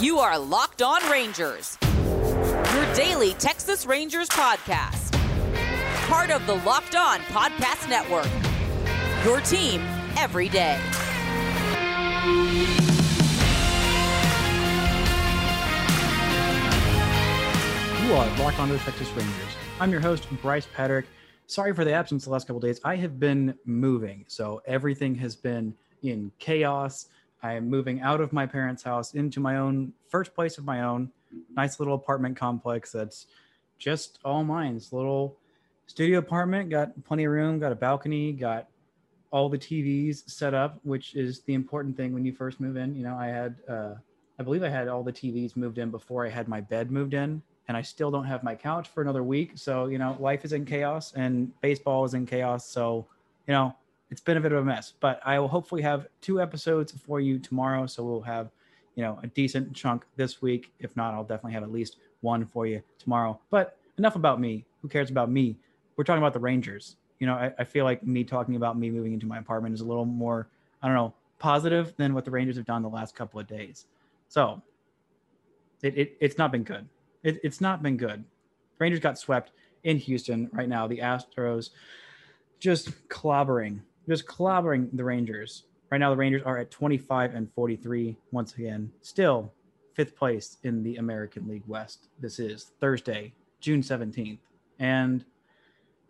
You are Locked On Rangers, your daily Texas Rangers podcast. Part of the Locked On Podcast Network. Your team every day. You are Locked On to the Texas Rangers. I'm your host, Bryce Patrick. Sorry for the absence the last couple days. I have been moving, so everything has been in chaos. I am moving out of my parents' house into my own first place of my own. Nice little apartment complex that's just all mine. It's little studio apartment, got plenty of room, got a balcony, got all the TVs set up, which is the important thing when you first move in. You know, I had, uh, I believe I had all the TVs moved in before I had my bed moved in, and I still don't have my couch for another week. So, you know, life is in chaos and baseball is in chaos. So, you know, it's been a bit of a mess, but I will hopefully have two episodes for you tomorrow. So we'll have, you know, a decent chunk this week. If not, I'll definitely have at least one for you tomorrow. But enough about me. Who cares about me? We're talking about the Rangers. You know, I, I feel like me talking about me moving into my apartment is a little more, I don't know, positive than what the Rangers have done the last couple of days. So it, it it's not been good. It, it's not been good. Rangers got swept in Houston right now. The Astros just clobbering just clobbering the Rangers. Right now, the Rangers are at 25 and 43. Once again, still fifth place in the American League West. This is Thursday, June 17th. And,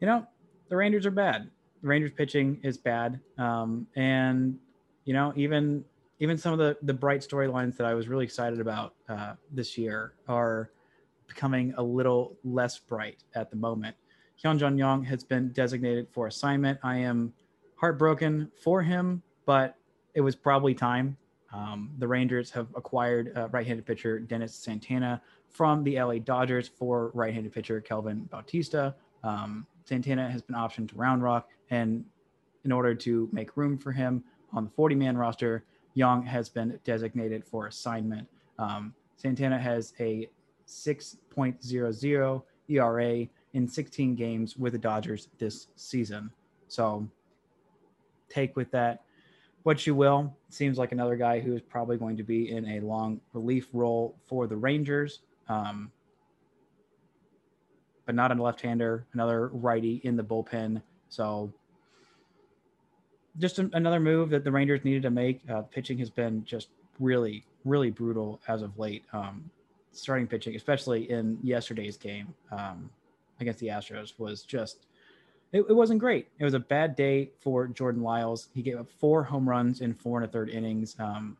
you know, the Rangers are bad. The Rangers pitching is bad. Um, and, you know, even even some of the, the bright storylines that I was really excited about uh, this year are becoming a little less bright at the moment. Hyun Hyunjin Yang has been designated for assignment. I am heartbroken for him, but it was probably time. Um, the Rangers have acquired uh, right-handed pitcher Dennis Santana from the LA Dodgers for right-handed pitcher Kelvin Bautista. Um, Santana has been optioned to Round Rock, and in order to make room for him on the 40-man roster, Yang has been designated for assignment. Um, Santana has a 6.00 ERA in 16 games with the Dodgers this season. So take with that what you will. Seems like another guy who is probably going to be in a long relief role for the Rangers, um, but not a left-hander. Another righty in the bullpen. So just a, another move that the Rangers needed to make. Uh, pitching has been just really, really brutal as of late. Um, starting pitching, especially in yesterday's game um, against the Astros, was just it, it, wasn't great. It was a bad day for Jordan Lyles. He gave up four home runs in four and a third innings. Um,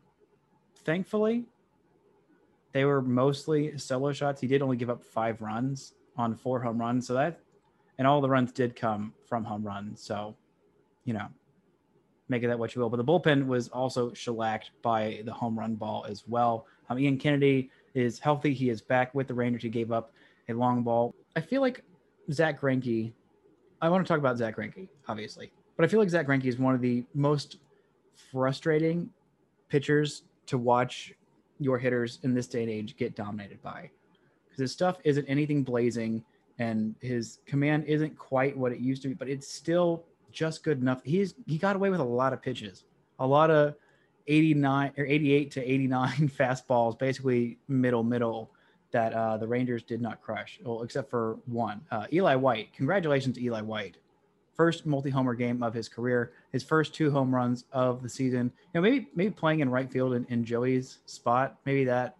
thankfully, they were mostly solo shots. He did only give up five runs on four home runs. So that, and all the runs did come from home runs. So, you know, make it that what you will. But the bullpen was also shellacked by the home run ball as well. Um, Ian Kennedy is healthy. He is back with the Rangers. He gave up a long ball. I feel like Zach Greinke I want to talk about Zach Greinke, obviously, but I feel like Zach Greinke is one of the most frustrating pitchers to watch your hitters in this day and age get dominated by, because his stuff isn't anything blazing, and his command isn't quite what it used to be, but it's still just good enough. He's he got away with a lot of pitches, a lot of 89 or 88 to 89 fastballs, basically middle middle that uh, the Rangers did not crush, well, except for one. Uh, Eli White. Congratulations, Eli White. First multi-homer game of his career. His first two home runs of the season. You know, maybe maybe playing in right field in, in Joey's spot. Maybe that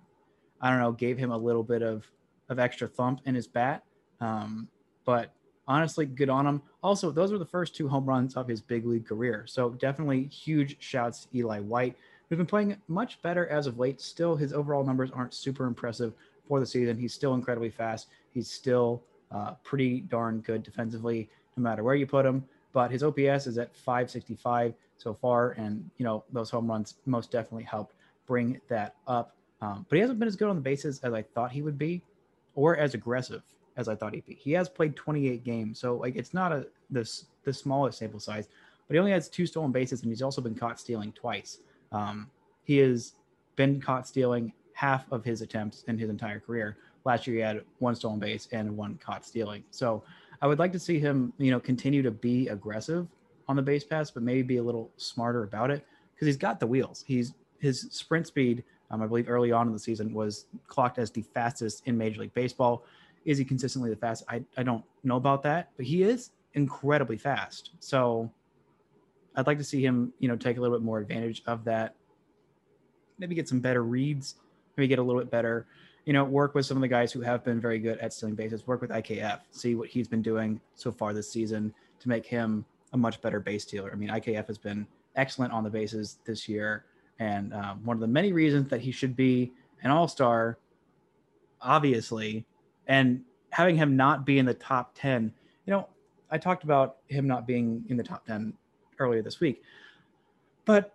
I don't know gave him a little bit of of extra thump in his bat. Um, but honestly, good on him. Also, those were the first two home runs of his big league career. So definitely huge shouts to Eli White, who's been playing much better as of late. Still, his overall numbers aren't super impressive, for the season. He's still incredibly fast. He's still uh, pretty darn good defensively, no matter where you put him. But his OPS is at 565 so far, and you know those home runs most definitely help bring that up. Um, but he hasn't been as good on the bases as I thought he would be, or as aggressive as I thought he'd be. He has played 28 games, so like it's not a this the smallest sample size, but he only has two stolen bases, and he's also been caught stealing twice. Um, he has been caught stealing half of his attempts in his entire career. Last year, he had one stolen base and one caught stealing. So I would like to see him, you know, continue to be aggressive on the base pass, but maybe be a little smarter about it because he's got the wheels. He's his sprint speed um, I believe early on in the season, was clocked as the fastest in Major League Baseball. Is he consistently the fastest? I, I don't know about that, but he is incredibly fast. So I'd like to see him, you know, take a little bit more advantage of that. Maybe get some better reads, maybe get a little bit better, you know, work with some of the guys who have been very good at stealing bases, work with IKF, see what he's been doing so far this season to make him a much better base stealer. I mean, IKF has been excellent on the bases this year. And um, one of the many reasons that he should be an all star, obviously, and having him not be in the top 10, you know, I talked about him not being in the top 10 earlier this week. But,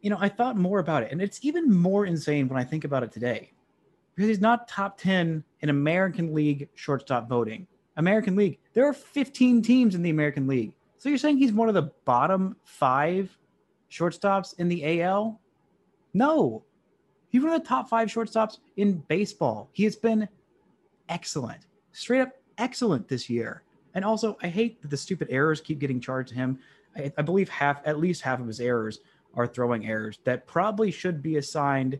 you know, I thought more about it. And it's even more insane when I think about it today because he's not top 10 in American League shortstop voting. American League, there are 15 teams in the American League. So you're saying he's one of the bottom five shortstops in the AL? No. He's one of the top five shortstops in baseball. He has been excellent, straight up excellent this year. And also, I hate that the stupid errors keep getting charged to him. I, I believe half, at least half of his errors are throwing errors that probably should be assigned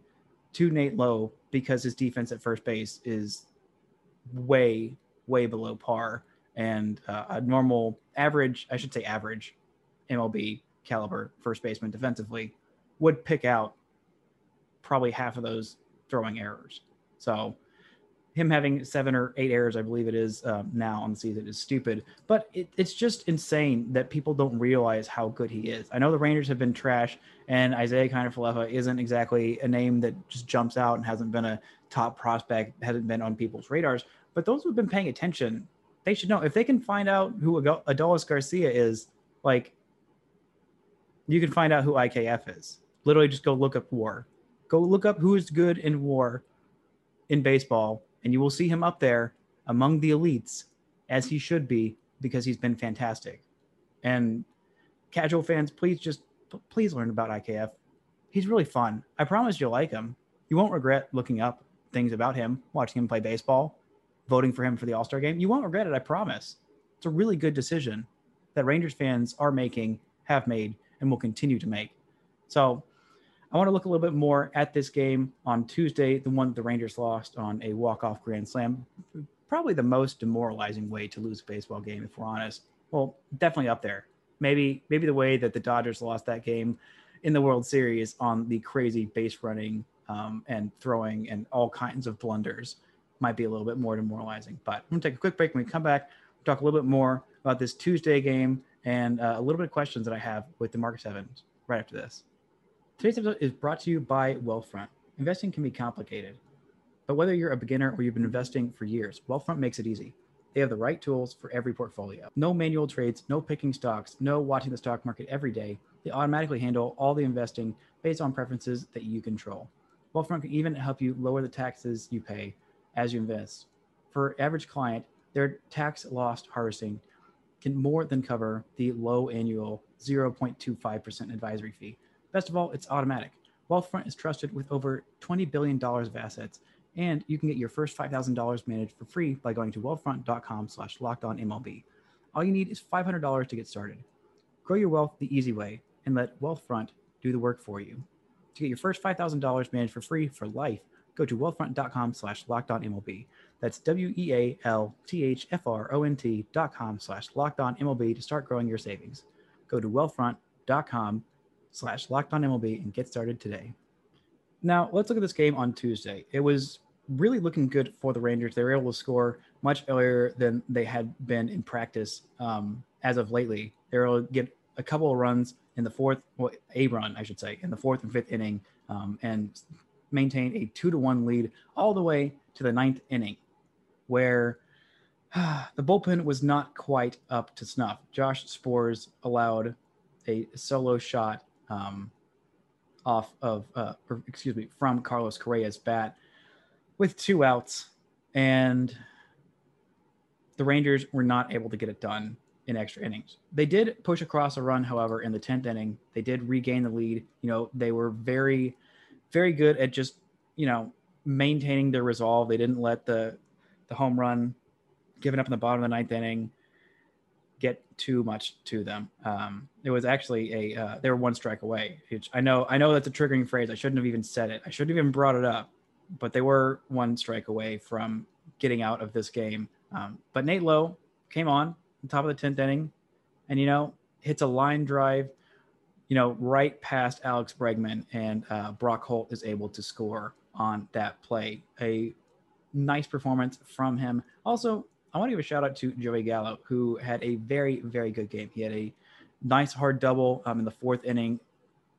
to Nate Lowe because his defense at first base is way, way below par. And uh, a normal average, I should say average MLB caliber first baseman defensively would pick out probably half of those throwing errors. So him having seven or eight errors, I believe it is um, now on the season, is stupid. But it, it's just insane that people don't realize how good he is. I know the Rangers have been trash, and Isiah Kiner-Falefa isn't exactly a name that just jumps out and hasn't been a top prospect, hasn't been on people's radars. But those who've been paying attention, they should know if they can find out who Adolis Garcia is. Like, you can find out who IKF is. Literally, just go look up WAR. Go look up who is good in WAR in baseball and you will see him up there among the elites as he should be because he's been fantastic. And casual fans, please just please learn about IKF. He's really fun. I promise you'll like him. You won't regret looking up things about him, watching him play baseball, voting for him for the All Star game. You won't regret it, I promise. It's a really good decision that Rangers fans are making, have made, and will continue to make. So I want to look a little bit more at this game on Tuesday, the one the Rangers lost on a walk-off grand slam. Probably the most demoralizing way to lose a baseball game, if we're honest. Well, definitely up there. Maybe maybe the way that the Dodgers lost that game in the World Series on the crazy base running um, and throwing and all kinds of blunders might be a little bit more demoralizing. But I'm gonna take a quick break. When we come back, we'll talk a little bit more about this Tuesday game and uh, a little bit of questions that I have with Demarcus Evans right after this. Today's episode is brought to you by Wealthfront. Investing can be complicated, but whether you're a beginner or you've been investing for years, Wealthfront makes it easy. They have the right tools for every portfolio. No manual trades, no picking stocks, no watching the stock market every day. They automatically handle all the investing based on preferences that you control. Wealthfront can even help you lower the taxes you pay as you invest. For average client, their tax loss harvesting can more than cover the low annual 0.25% advisory fee Best of all, it's automatic. Wealthfront is trusted with over $20 billion of assets, and you can get your first $5,000 managed for free by going to wealthfront.com slash MLB. All you need is $500 to get started. Grow your wealth the easy way and let Wealthfront do the work for you. To get your first $5,000 managed for free for life, go to wealthfront.com slash MLB. That's W-E-A-L-T-H-F-R-O-N-T dot com slash MLB to start growing your savings. Go to wealthfront.com slash locked on MLB and get started today. Now, let's look at this game on Tuesday. It was really looking good for the Rangers. They were able to score much earlier than they had been in practice um, as of lately. They were able to get a couple of runs in the fourth, well, a run, I should say, in the fourth and fifth inning um, and maintain a two to one lead all the way to the ninth inning, where the bullpen was not quite up to snuff. Josh Sborz allowed a solo shot um, off of, uh, or, excuse me, from Carlos Correa's bat with two outs. And the Rangers were not able to get it done in extra innings. They did push across a run, however, in the 10th inning. They did regain the lead. You know, they were very, very good at just, you know, maintaining their resolve. They didn't let the the home run given up in the bottom of the ninth inning too much to them. Um, it was actually a uh, they were one strike away. I know I know that's a triggering phrase. I shouldn't have even said it. I shouldn't have even brought it up. But they were one strike away from getting out of this game. Um, but Nate Lowe came on top of the tenth inning, and you know hits a line drive, you know right past Alex Bregman, and uh, Brock Holt is able to score on that play. A nice performance from him. Also, I want to give a shout out to Joey Gallo, who had a very, very good game. He had a nice hard double um, in the fourth inning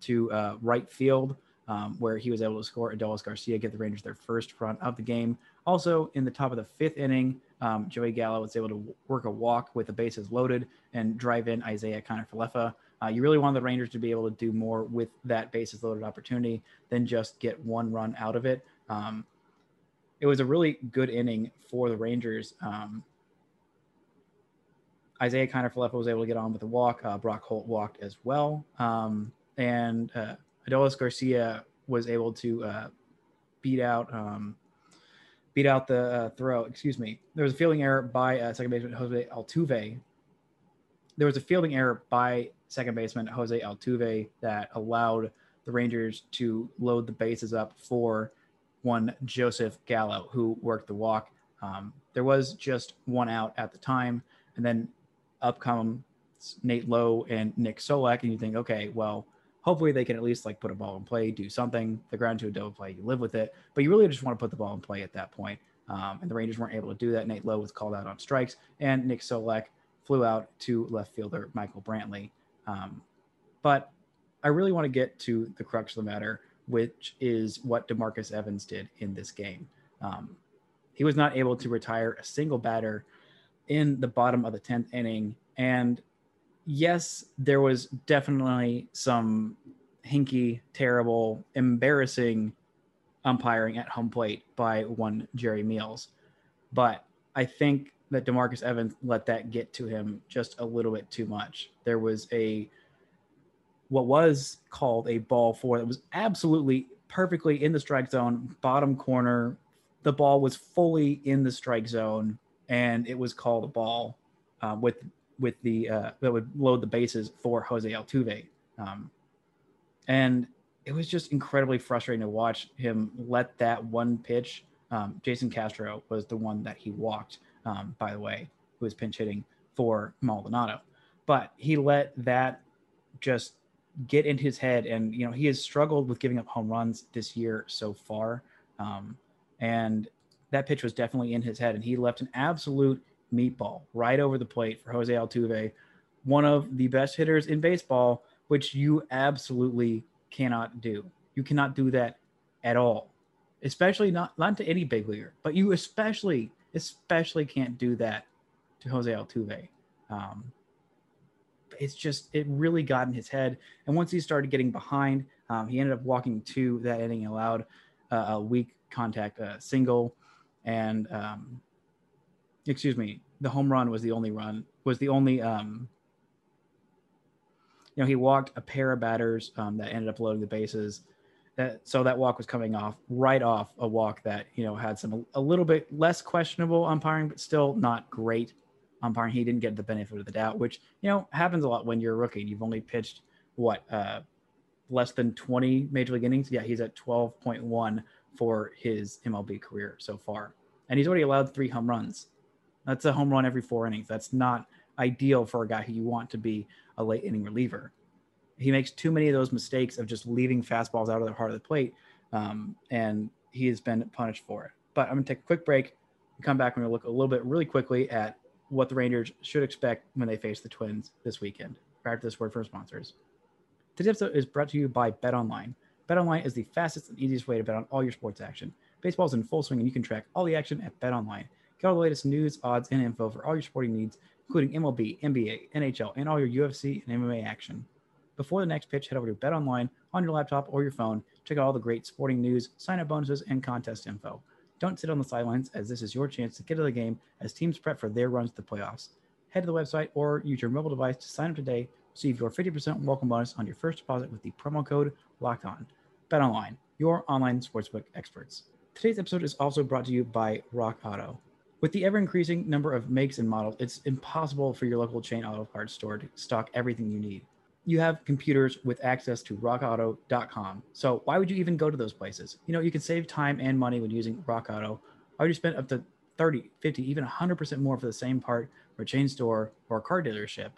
to uh, right field, um, where he was able to score Adolis Garcia, get the Rangers their first run of the game. Also, in the top of the fifth inning, um, Joey Gallo was able to work a walk with the bases loaded and drive in Isiah Kiner-Falefa. Uh, you really want the Rangers to be able to do more with that bases loaded opportunity than just get one run out of it. Um, it was a really good inning for the Rangers. Um, Isiah Kiner-Falefa was able to get on with the walk. Uh, Brock Holt walked as well. Um, and uh, Adolis Garcia was able to uh, beat out um, beat out the uh, throw. Excuse me. There was a fielding error by uh, second baseman Jose Altuve. There was a fielding error by second baseman Jose Altuve that allowed the Rangers to load the bases up for one Joseph Gallo, who worked the walk. Um, there was just one out at the time, and then up come Nate Lowe and Nick Solak, and you think, okay, well, hopefully they can at least like put a ball in play, do something. The ground to a double play, you live with it, but you really just want to put the ball in play at that point. Um, and the Rangers weren't able to do that. Nate Lowe was called out on strikes, and Nick Solak flew out to left fielder Michael Brantley. Um, but I really want to get to the crux of the matter, which is what Demarcus Evans did in this game. Um, he was not able to retire a single batter in the bottom of the 10th inning. And yes, there was definitely some hinky, terrible, embarrassing umpiring at home plate by one Jerry Meals. But I think that Demarcus Evans let that get to him just a little bit too much. There was a what was called a ball four that was absolutely perfectly in the strike zone, bottom corner. The ball was fully in the strike zone, and it was called a ball uh, with with the uh, that would load the bases for Jose Altuve, um, and it was just incredibly frustrating to watch him let that one pitch. Um, Jason Castro was the one that he walked, um, by the way, who was pinch hitting for Maldonado, but he let that just get in his head, and you know he has struggled with giving up home runs this year so far, um, and that pitch was definitely in his head, and he left an absolute meatball right over the plate for Jose Altuve, one of the best hitters in baseball, which you absolutely cannot do. You cannot do that at all, especially not not to any big leaguer, but you especially especially can't do that to Jose Altuve. Um, it's just it really got in his head, and once he started getting behind, um, he ended up walking to that inning, allowed uh, a weak contact uh, single. And um, excuse me, the home run was the only run was the only um, you know he walked a pair of batters um, that ended up loading the bases. That, so that walk was coming off right off a walk that you know had some a little bit less questionable umpiring, but still not great umpiring. He didn't get the benefit of the doubt, which you know happens a lot when you're a rookie. You've only pitched what uh, less than 20 major league innings. Yeah, he's at 12.1 for his MLB career so far. And he's already allowed three home runs. That's a home run every four innings. That's not ideal for a guy who you want to be a late inning reliever. He makes too many of those mistakes of just leaving fastballs out of the heart of the plate, um, and he has been punished for it. But I'm going to take a quick break and come back and we'll look a little bit really quickly at what the Rangers should expect when they face the Twins this weekend. Prior to this word for sponsors. Today's episode is brought to you by Bet Online. BetOnline is the fastest and easiest way to bet on all your sports action. Baseball's in full swing and you can track all the action at BetOnline. Get all the latest news, odds, and info for all your sporting needs, including MLB, NBA, NHL, and all your UFC and MMA action. Before the next pitch, head over to BetOnline on your laptop or your phone. Check out all the great sporting news, sign-up bonuses, and contest info. Don't sit on the sidelines as this is your chance to get to the game as teams prep for their runs to the playoffs. Head to the website or use your mobile device to sign up today. Receive your 50% welcome bonus on your first deposit with the promo code LOCKED ON. Bet online, your online sportsbook experts. Today's episode is also brought to you by Rock Auto. With the ever increasing number of makes and models, it's impossible for your local chain auto parts store to stock everything you need. You have computers with access to rockauto.com. So why would you even go to those places? You know, you can save time and money when using Rock Auto. You spend up to 30, 50, even 100% more for the same part for a chain store or a car dealership?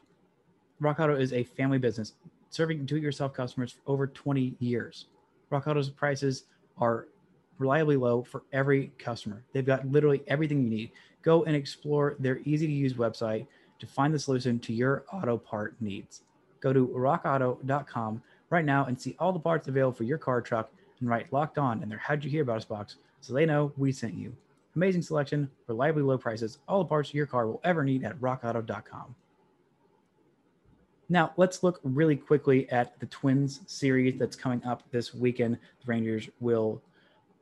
Rock Auto is a family business serving do-it-yourself customers for over 20 years. Rock Auto's prices are reliably low for every customer. They've got literally everything you need. Go and explore their easy to use website to find the solution to your auto part needs. Go to rockauto.com right now and see all the parts available for your car truck and write locked on in their How'd You Hear About Us box so they know we sent you. Amazing selection, reliably low prices, all the parts your car will ever need at rockauto.com. Now, let's look really quickly at the Twins series that's coming up this weekend. The Rangers will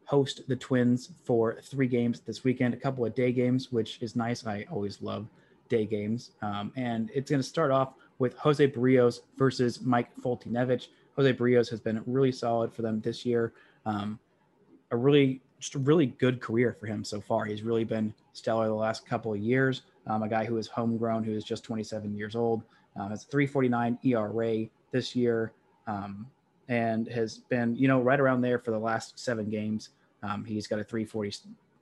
host the Twins for three games this weekend, a couple of day games, which is nice. I always love day games. Um, and it's going to start off with Jose Berrios versus Mike Foltynewicz. Jose Berrios has been really solid for them this year. Um, a really, just a really good career for him so far. He's really been stellar the last couple of years. Um, a guy who is homegrown, who is just 27 years old, uh, has 349 ERA this year. Um, and has been, you know, right around there for the last seven games. Um, he's got a 340,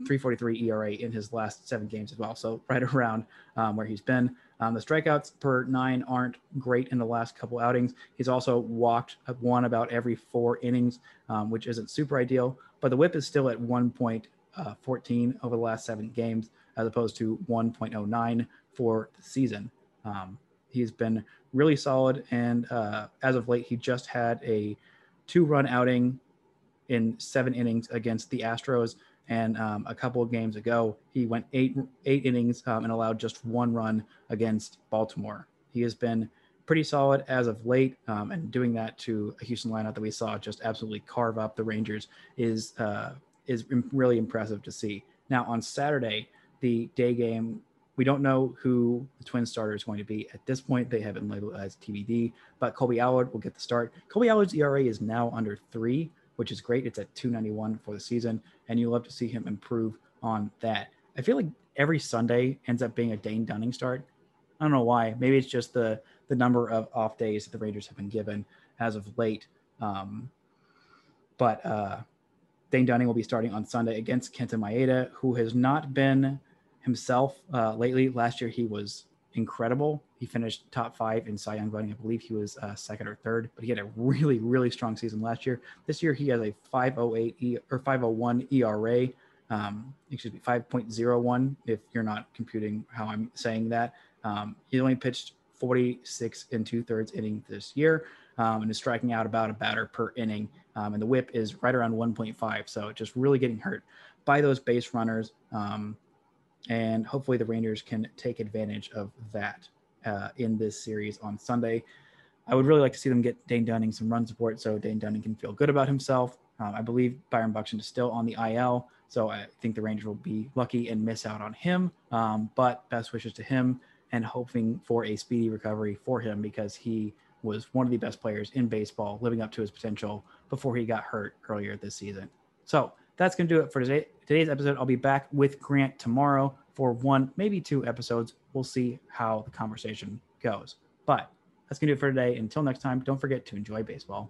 343 ERA in his last seven games as well. So right around um, where he's been. Um, the strikeouts per nine aren't great in the last couple outings. He's also walked one about every four innings, um, which isn't super ideal. But the WHIP is still at 1.14 uh, over the last seven games, as opposed to 1.09 for the season. Um, he's been really solid, and uh, as of late, he just had a two-run outing in seven innings against the Astros. And um, a couple of games ago, he went eight eight innings um, and allowed just one run against Baltimore. He has been pretty solid as of late, um, and doing that to a Houston lineup that we saw just absolutely carve up the Rangers is uh, is really impressive to see. Now on Saturday, the day game, we don't know who the Twin starter is going to be at this point. They haven't labeled as TBD, but Kolby Allard will get the start. Kolby Allard's ERA is now under three which is great. It's at 291 for the season, and you love to see him improve on that. I feel like every Sunday ends up being a Dane Dunning start. I don't know why. Maybe it's just the the number of off days that the Rangers have been given as of late. Um, but uh, Dane Dunning will be starting on Sunday against Kenta Maeda, who has not been himself uh, lately. Last year he was incredible. He finished top five in Cy Young voting. I believe he was uh, second or third, but he had a really, really strong season last year. This year he has a 508 e- or 501 ERA. Um, excuse me, 5.01 if you're not computing how I'm saying that. Um, he only pitched 46 and two thirds innings this year um, and is striking out about a batter per inning. Um, and the whip is right around 1.5. So just really getting hurt by those base runners. Um, and hopefully the Rangers can take advantage of that uh, in this series on Sunday. I would really like to see them get Dane Dunning some run support so Dane Dunning can feel good about himself. Um, I believe Byron Buxton is still on the IL, so I think the Rangers will be lucky and miss out on him. Um, but best wishes to him and hoping for a speedy recovery for him because he was one of the best players in baseball, living up to his potential before he got hurt earlier this season. So that's going to do it for today, today's episode. I'll be back with Grant tomorrow for one, maybe two episodes. We'll see how the conversation goes. But that's going to do it for today. Until next time, don't forget to enjoy baseball.